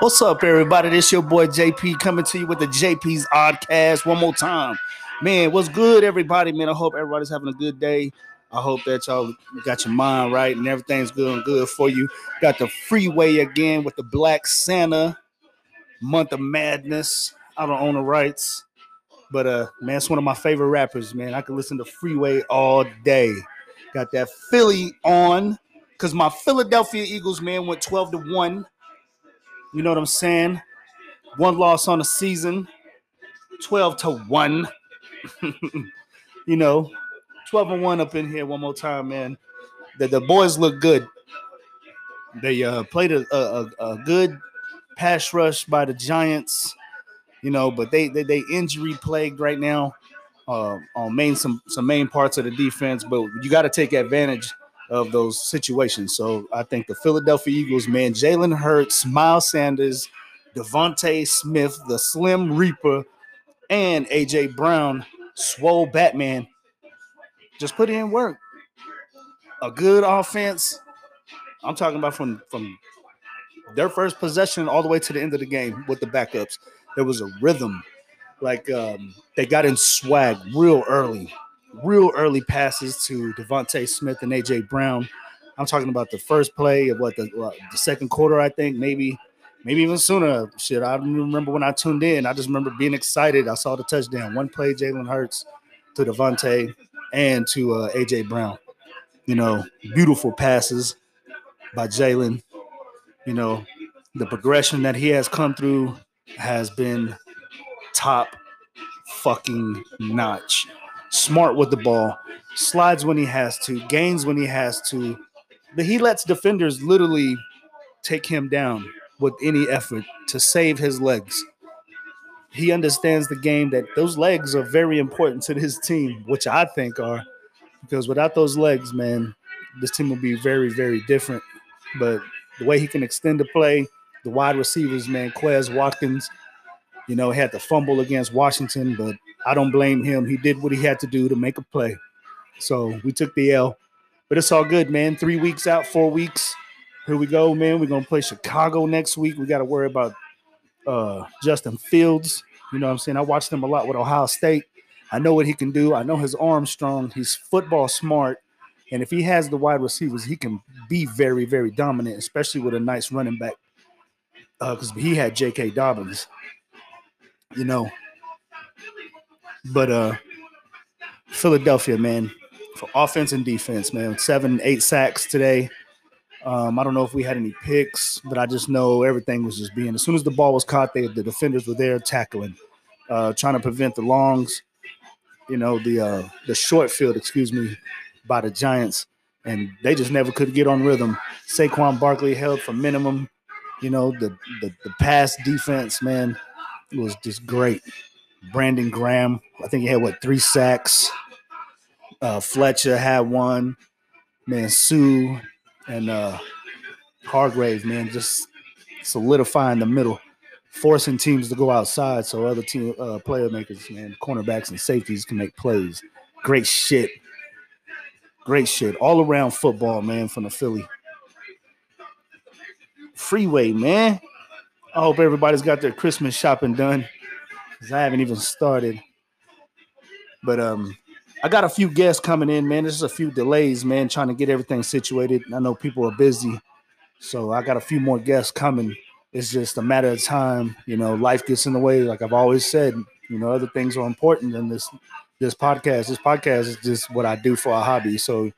What's up, everybody? This your boy JP coming to you with the JP's Oddcast one more time. Man, what's good, everybody? Man, I hope everybody's having a good day. I hope that y'all got your mind right and everything's good and good for you. Got the freeway again with the Black Santa month of madness. I don't own the rights, but uh, man, it's one of my favorite rappers. Man, I can listen to Freeway all day. Got that Philly on because my Philadelphia Eagles man went twelve to one. You know what I'm saying? One loss on the season, 12 to 1. you know, 12 and 1 up in here one more time, man. The, the boys look good. They uh, played a, a, a good pass rush by the Giants, you know, but they they, they injury plagued right now uh, on main some some main parts of the defense. But you got to take advantage of those situations. So I think the Philadelphia Eagles, man, Jalen Hurts, Miles Sanders, Devontae Smith, the Slim Reaper, and AJ Brown, Swole Batman, just put in work. A good offense. I'm talking about from from their first possession all the way to the end of the game with the backups. There was a rhythm. Like um, they got in swag real early real early passes to Devonte Smith and AJ Brown. I'm talking about the first play of what the, what, the second quarter, I think, maybe, maybe even sooner. Shit, I don't remember when I tuned in. I just remember being excited. I saw the touchdown. One play, Jalen Hurts to Devonte and to uh, AJ Brown. You know, beautiful passes by Jalen. You know, the progression that he has come through has been top fucking notch smart with the ball, slides when he has to, gains when he has to. But he lets defenders literally take him down with any effort to save his legs. He understands the game that those legs are very important to his team, which I think are, because without those legs, man, this team will be very, very different. But the way he can extend the play, the wide receivers, man, Quez Watkins, you know, had to fumble against Washington, but I don't blame him. He did what he had to do to make a play. So we took the L. But it's all good, man. Three weeks out, four weeks. Here we go, man. We're gonna play Chicago next week. We got to worry about uh, Justin Fields. You know what I'm saying? I watched him a lot with Ohio State. I know what he can do. I know his arm's strong. He's football smart. And if he has the wide receivers, he can be very, very dominant, especially with a nice running back. Because uh, he had J.K. Dobbins. You know, but uh Philadelphia, man, for offense and defense, man, seven, eight sacks today. Um, I don't know if we had any picks, but I just know everything was just being. As soon as the ball was caught, they the defenders were there tackling, uh, trying to prevent the longs, you know, the uh, the short field, excuse me, by the Giants, and they just never could get on rhythm. Saquon Barkley held for minimum. You know, the the, the pass defense, man, was just great. Brandon Graham. I think he had what three sacks. Uh, Fletcher had one. Man, Suh and uh, Hargrave, man, just solidifying the middle, forcing teams to go outside so other team uh, player makers, man, cornerbacks and safeties can make plays. Great shit. Great shit. All around football, man, from the Philly. Freeway, man. I hope everybody's got their Christmas shopping done because I haven't even started. But um, I got a few guests coming in, man. There's a few delays, man, trying to get everything situated. I know people are busy, so I got a few more guests coming. It's just a matter of time. You know, life gets in the way. Like I've always said, you know, other things are important than this this podcast. This podcast is just what I do for a hobby. So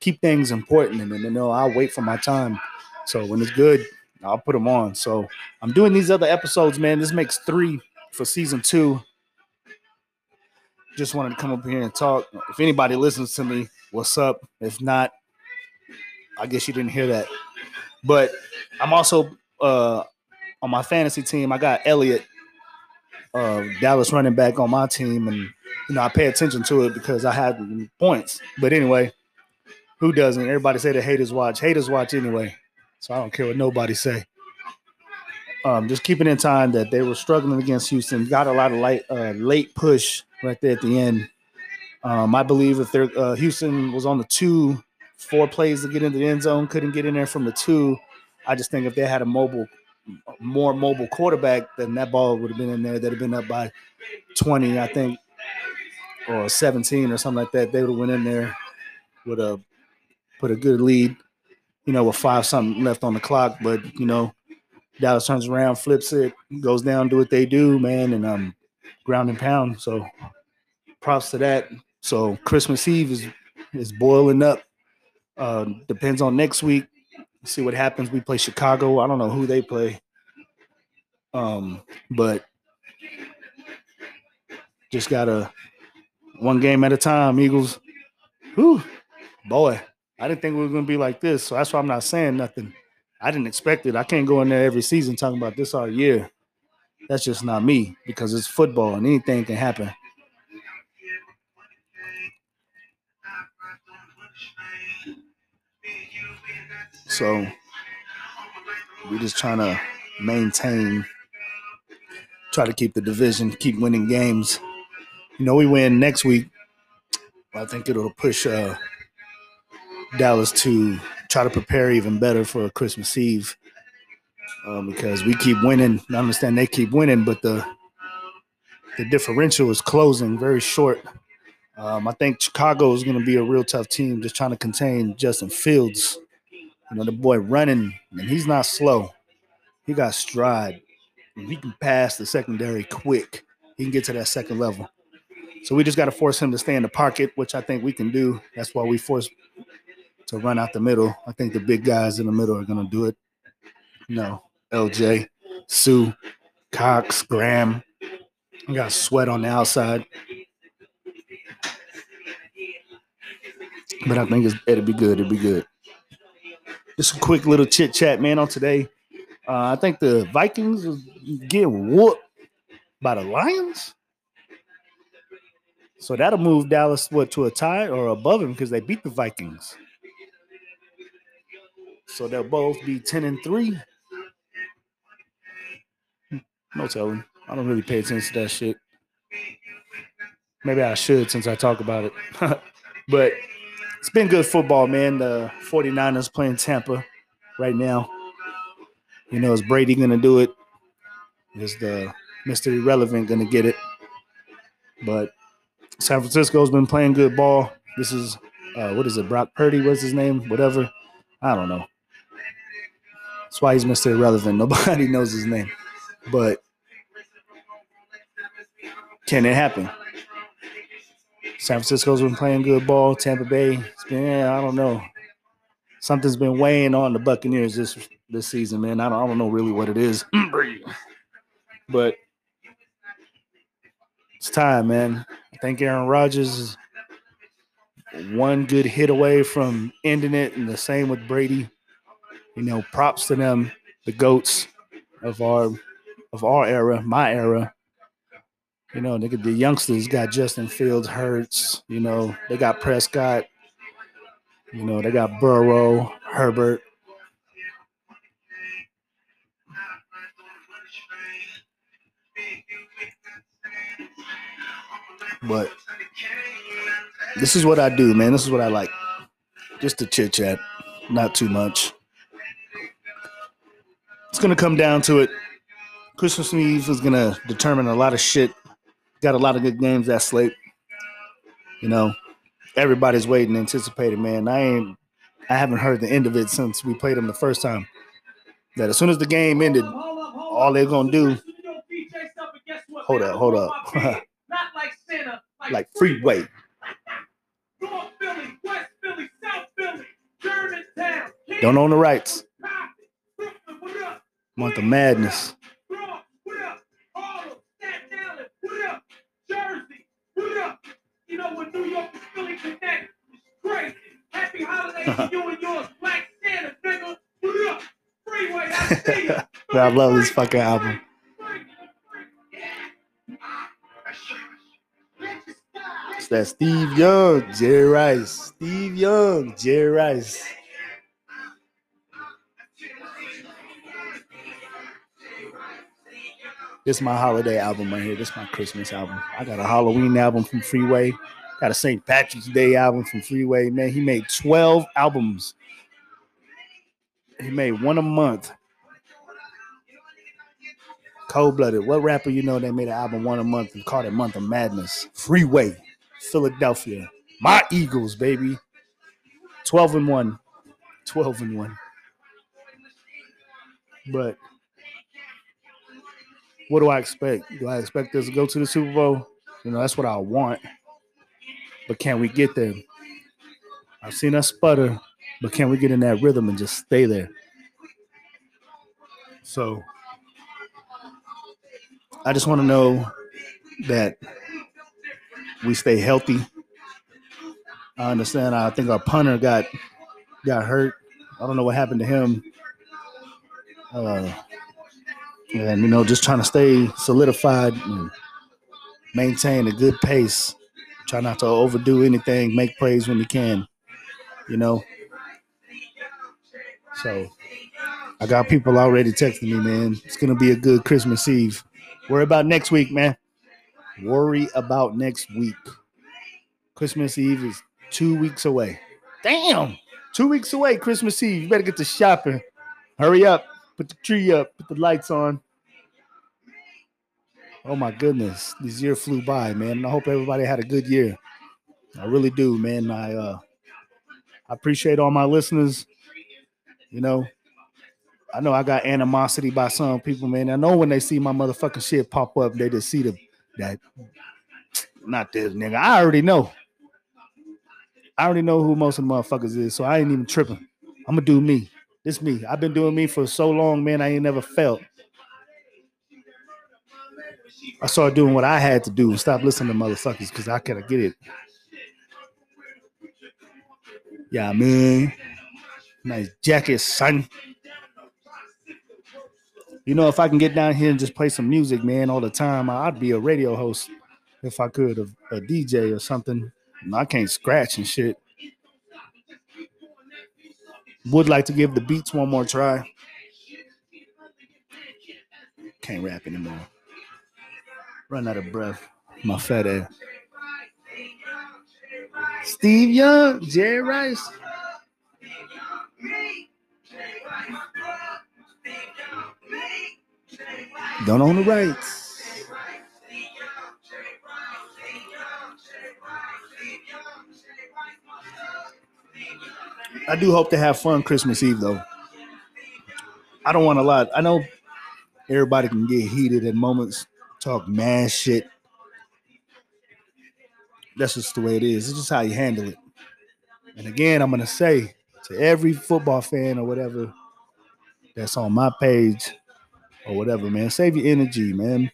keep things important, and you know, I'll wait for my time. So when it's good, I'll put them on. So I'm doing these other episodes, man. This makes three for season two. Just wanted to come up here and talk. If anybody listens to me, what's up? If not, I guess you didn't hear that. But I'm also uh, on my fantasy team. I got Elliott uh, Dallas running back on my team, and you know I pay attention to it because I have points. But anyway, who doesn't? Everybody say the haters watch. Haters watch anyway, so I don't care what nobody say. Um, just keeping in time that they were struggling against Houston, got a lot of light, uh, late push right there at the end. Um, I believe if they're uh, Houston was on the two, four plays to get into the end zone, couldn't get in there from the two. I just think if they had a mobile, more mobile quarterback, then that ball would have been in there. They'd have been up by 20, I think, or 17 or something like that. They would have went in there with a put a good lead, you know, with five something left on the clock. But you know, Dallas turns around, flips it, goes down, do what they do, man, and um, ground and pound. So props to that. So Christmas Eve is is boiling up. Uh, depends on next week. See what happens. We play Chicago. I don't know who they play. Um, but just gotta one game at a time, Eagles. Whew, boy, I didn't think we were gonna be like this. So that's why I'm not saying nothing. I didn't expect it. I can't go in there every season talking about this all year. That's just not me because it's football and anything can happen. So we're just trying to maintain, try to keep the division, keep winning games. You know, we win next week. I think it'll push uh, Dallas to try to prepare even better for Christmas Eve um, because we keep winning. I understand they keep winning, but the the differential is closing very short. Um, I think Chicago is going to be a real tough team, just trying to contain Justin Fields. You know, the boy running, and he's not slow. He got stride. And he can pass the secondary quick. He can get to that second level. So we just got to force him to stay in the pocket, which I think we can do. That's why we force to run out the middle. I think the big guys in the middle are going to do it. You know, LJ, Suh, Cox, Graham. We got Sweat on the outside. But I think it'll be good. It'll be good. Just a quick little chit chat, man, on today. Uh, I think the Vikings getting whooped by the Lions. So that'll move Dallas what to a tie or above them because they beat the Vikings. So they'll both be 10 and 3. No telling. I don't really pay attention to that shit. Maybe I should since I talk about it. but it's been good football, man. The 49ers playing Tampa right now. You know, is Brady going to do it? Is the Mr. Irrelevant going to get it? But San Francisco's been playing good ball. This is, uh, what is it, Brock Purdy? What's his name? Whatever. I don't know. That's why he's Mr. Irrelevant. Nobody knows his name. But can it happen? San Francisco's been playing good ball. Tampa Bay, it's been, I don't know. Something's been weighing on the Buccaneers this this season, man. I don't, I don't know really what it is. but it's time, man. I think Aaron Rodgers is one good hit away from ending it, and the same with Brady. You know, props to them, the goats of our of our era, my era. You know, they, the youngsters got Justin Fields, Hurts. You know, they got Prescott. You know, they got Burrow, Herbert. But this is what I do, man. This is what I like. Just to chit chat, not too much. It's gonna come down to it. Christmas Eve is gonna determine a lot of shit. Got a lot of good games that slate. You know, everybody's waiting, anticipating. Man, I ain't. I haven't heard the end of it since we played them the first time. That as soon as the game ended, all they're gonna do. Hold up, hold up. Like Santa, like, like freeway. North Philly, West Philly, South Philly, Germantown, Don't own the rights. Month of madness. You know, when New York it's crazy. Happy holidays to you and yours, Black Santa, nigga. Freeway, I love this fucking album. It's that Steve Young, Jerry Rice. Steve Young, Jerry Rice. This is my holiday album right here. This is my Christmas album. I got a Halloween album from Freeway. Got a St. Patrick's Day album from Freeway. Man, he made 12 albums. He made one a month. Cold blooded. What rapper you know that made an album one a month and called it Month of Madness? Freeway, Philadelphia. My Eagles, baby. 12 and 1. 12 and 1. But what do I expect? Do I expect us to go to the Super Bowl? You know, that's what I want. But can we get there? I've seen us sputter, but can we get in that rhythm and just stay there? So I just want to know that we stay healthy. I understand. I think our punter got got hurt. I don't know what happened to him. Uh, and you know, just trying to stay solidified and maintain a good pace. Try not to overdo anything. Make plays when you can. You know. So I got people already texting me, man. It's gonna be a good Christmas Eve. Worry about next week, man. Worry about next week. Christmas Eve is two weeks away. Damn, two weeks away. Christmas Eve. You better get to shopping. Hurry up. Put the tree up. Put the lights on. Oh my goodness, this year flew by, man. I hope everybody had a good year. I really do, man. I uh I appreciate all my listeners. You know, I know I got animosity by some people, man. I know when they see my motherfucking shit pop up, they just see the that not this nigga. I already know. I already know who most of the motherfuckers is, so I ain't even tripping. I'm gonna do me. This me. I've been doing me for so long, man. I ain't never felt. I started doing what I had to do and stop listening to motherfuckers because I gotta get it. Yeah, man. Nice jacket, son. You know, if I can get down here and just play some music, man, all the time, I'd be a radio host if I could, a, a DJ or something. I can't scratch and shit. Would like to give the beats one more try. Can't rap anymore. Run out of breath. My fat ass. Steve Young, Jerry Rice. Don't own the rights. I do hope to have fun Christmas Eve though. I don't want a lot. I know everybody can get heated at moments, talk mad shit. That's just the way it is. It's just how you handle it. And again, I'm gonna say to every football fan or whatever that's on my page or whatever, man, save your energy, man.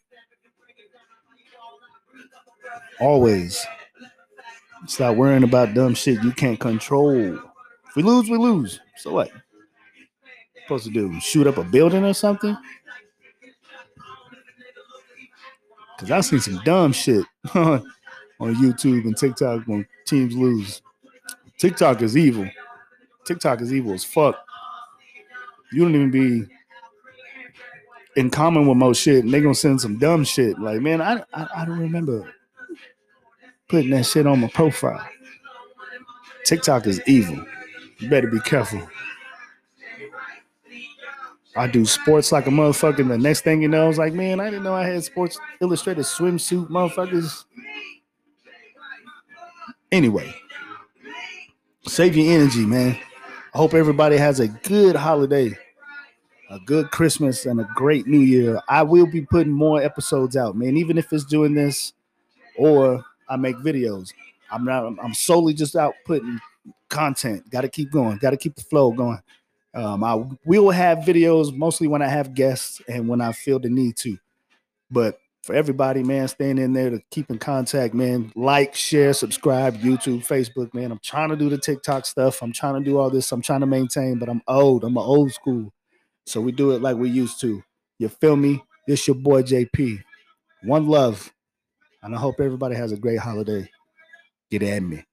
Always. Stop worrying about dumb shit you can't control. If we lose, we lose. So what? Supposed to do? Shoot up a building or something? Cause I've seen some dumb shit on YouTube and TikTok when teams lose. TikTok is evil. TikTok is evil as fuck. You don't even be in common with most shit, and they gonna send some dumb shit. Like, man, I, I I don't remember putting that shit on my profile. TikTok is evil. You better be careful. I do sports like a motherfucker. And the next thing you know, it's like, man, I didn't know I had Sports Illustrated swimsuit motherfuckers. Anyway, save your energy, man. I hope everybody has a good holiday, a good Christmas, and a great New Year. I will be putting more episodes out, man. Even if it's doing this or I make videos, I'm not. I'm solely just out putting content. Got to keep going. Got to keep the flow going. Um, I will have videos mostly when I have guests and when I feel the need to. But for everybody, man, staying in there to keep in contact, man. Like, share, subscribe, YouTube, Facebook, man. I'm trying to do the TikTok stuff. I'm trying to do all this. I'm trying to maintain, but I'm old. I'm an old school. So we do it like we used to. You feel me? This your boy JP. One love. And I hope everybody has a great holiday. Get at me.